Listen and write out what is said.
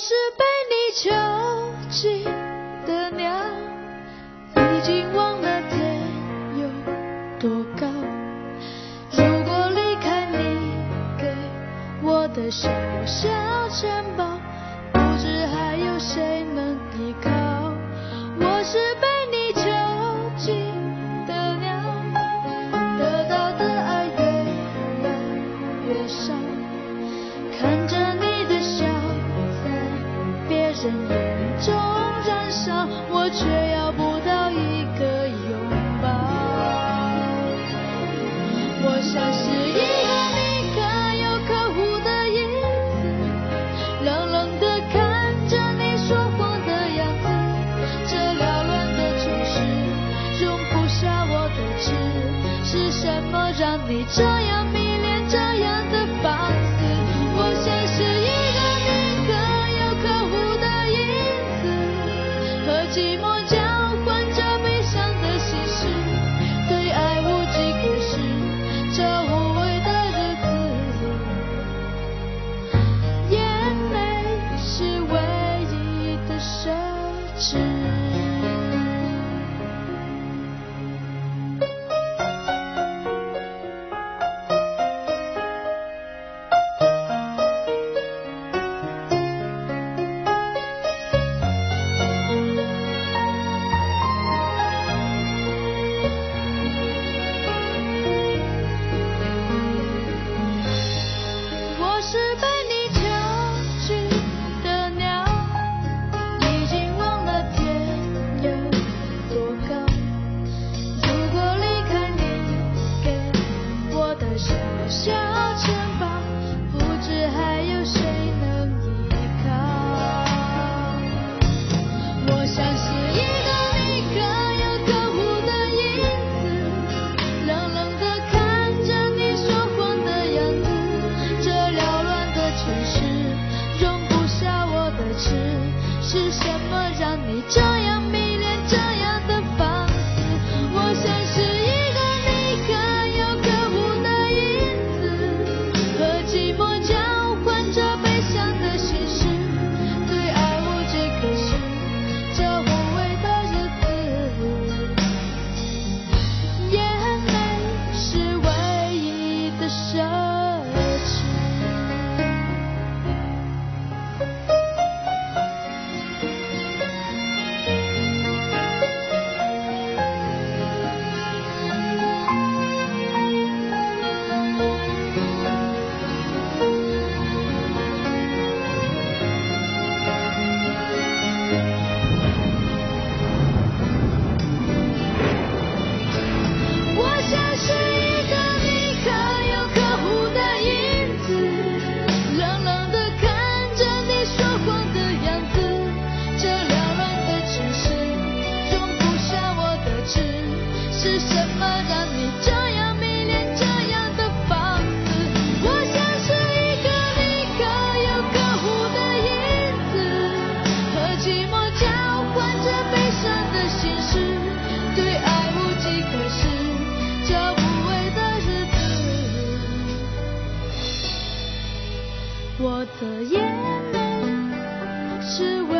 是被你囚禁的鸟已经忘了天有多高。如果离开你给我的小小城堡你这样。是什么让你这样迷恋这样是什么让你这样迷恋这样的放肆我像是一个你可有可无的影子和寂寞交换着悲伤的心事对爱无计可施这无味的日子。我的眼泪是为